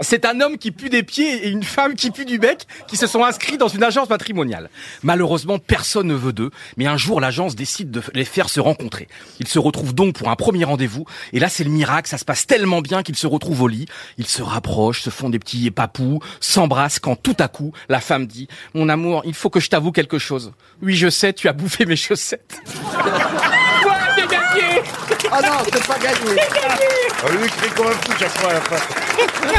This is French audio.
C'est un homme qui pue des pieds et une femme qui pue du bec qui se sont inscrits dans une agence matrimoniale. Malheureusement, personne ne veut d'eux, mais un jour, l'agence décide de les faire se rencontrer. Ils se retrouvent donc pour un premier rendez-vous, et là, c'est le miracle, ça se passe tellement bien qu'ils se retrouvent au lit. Ils se rapprochent, se font des petits papous, s'embrassent quand tout à coup, la femme dit « Mon amour, il faut que je t'avoue quelque chose. Oui, je sais, tu as bouffé mes chaussettes. » gagné Ah non, c'est pas gagné. Ah, lui, crie comme un fou chaque fois à la fin.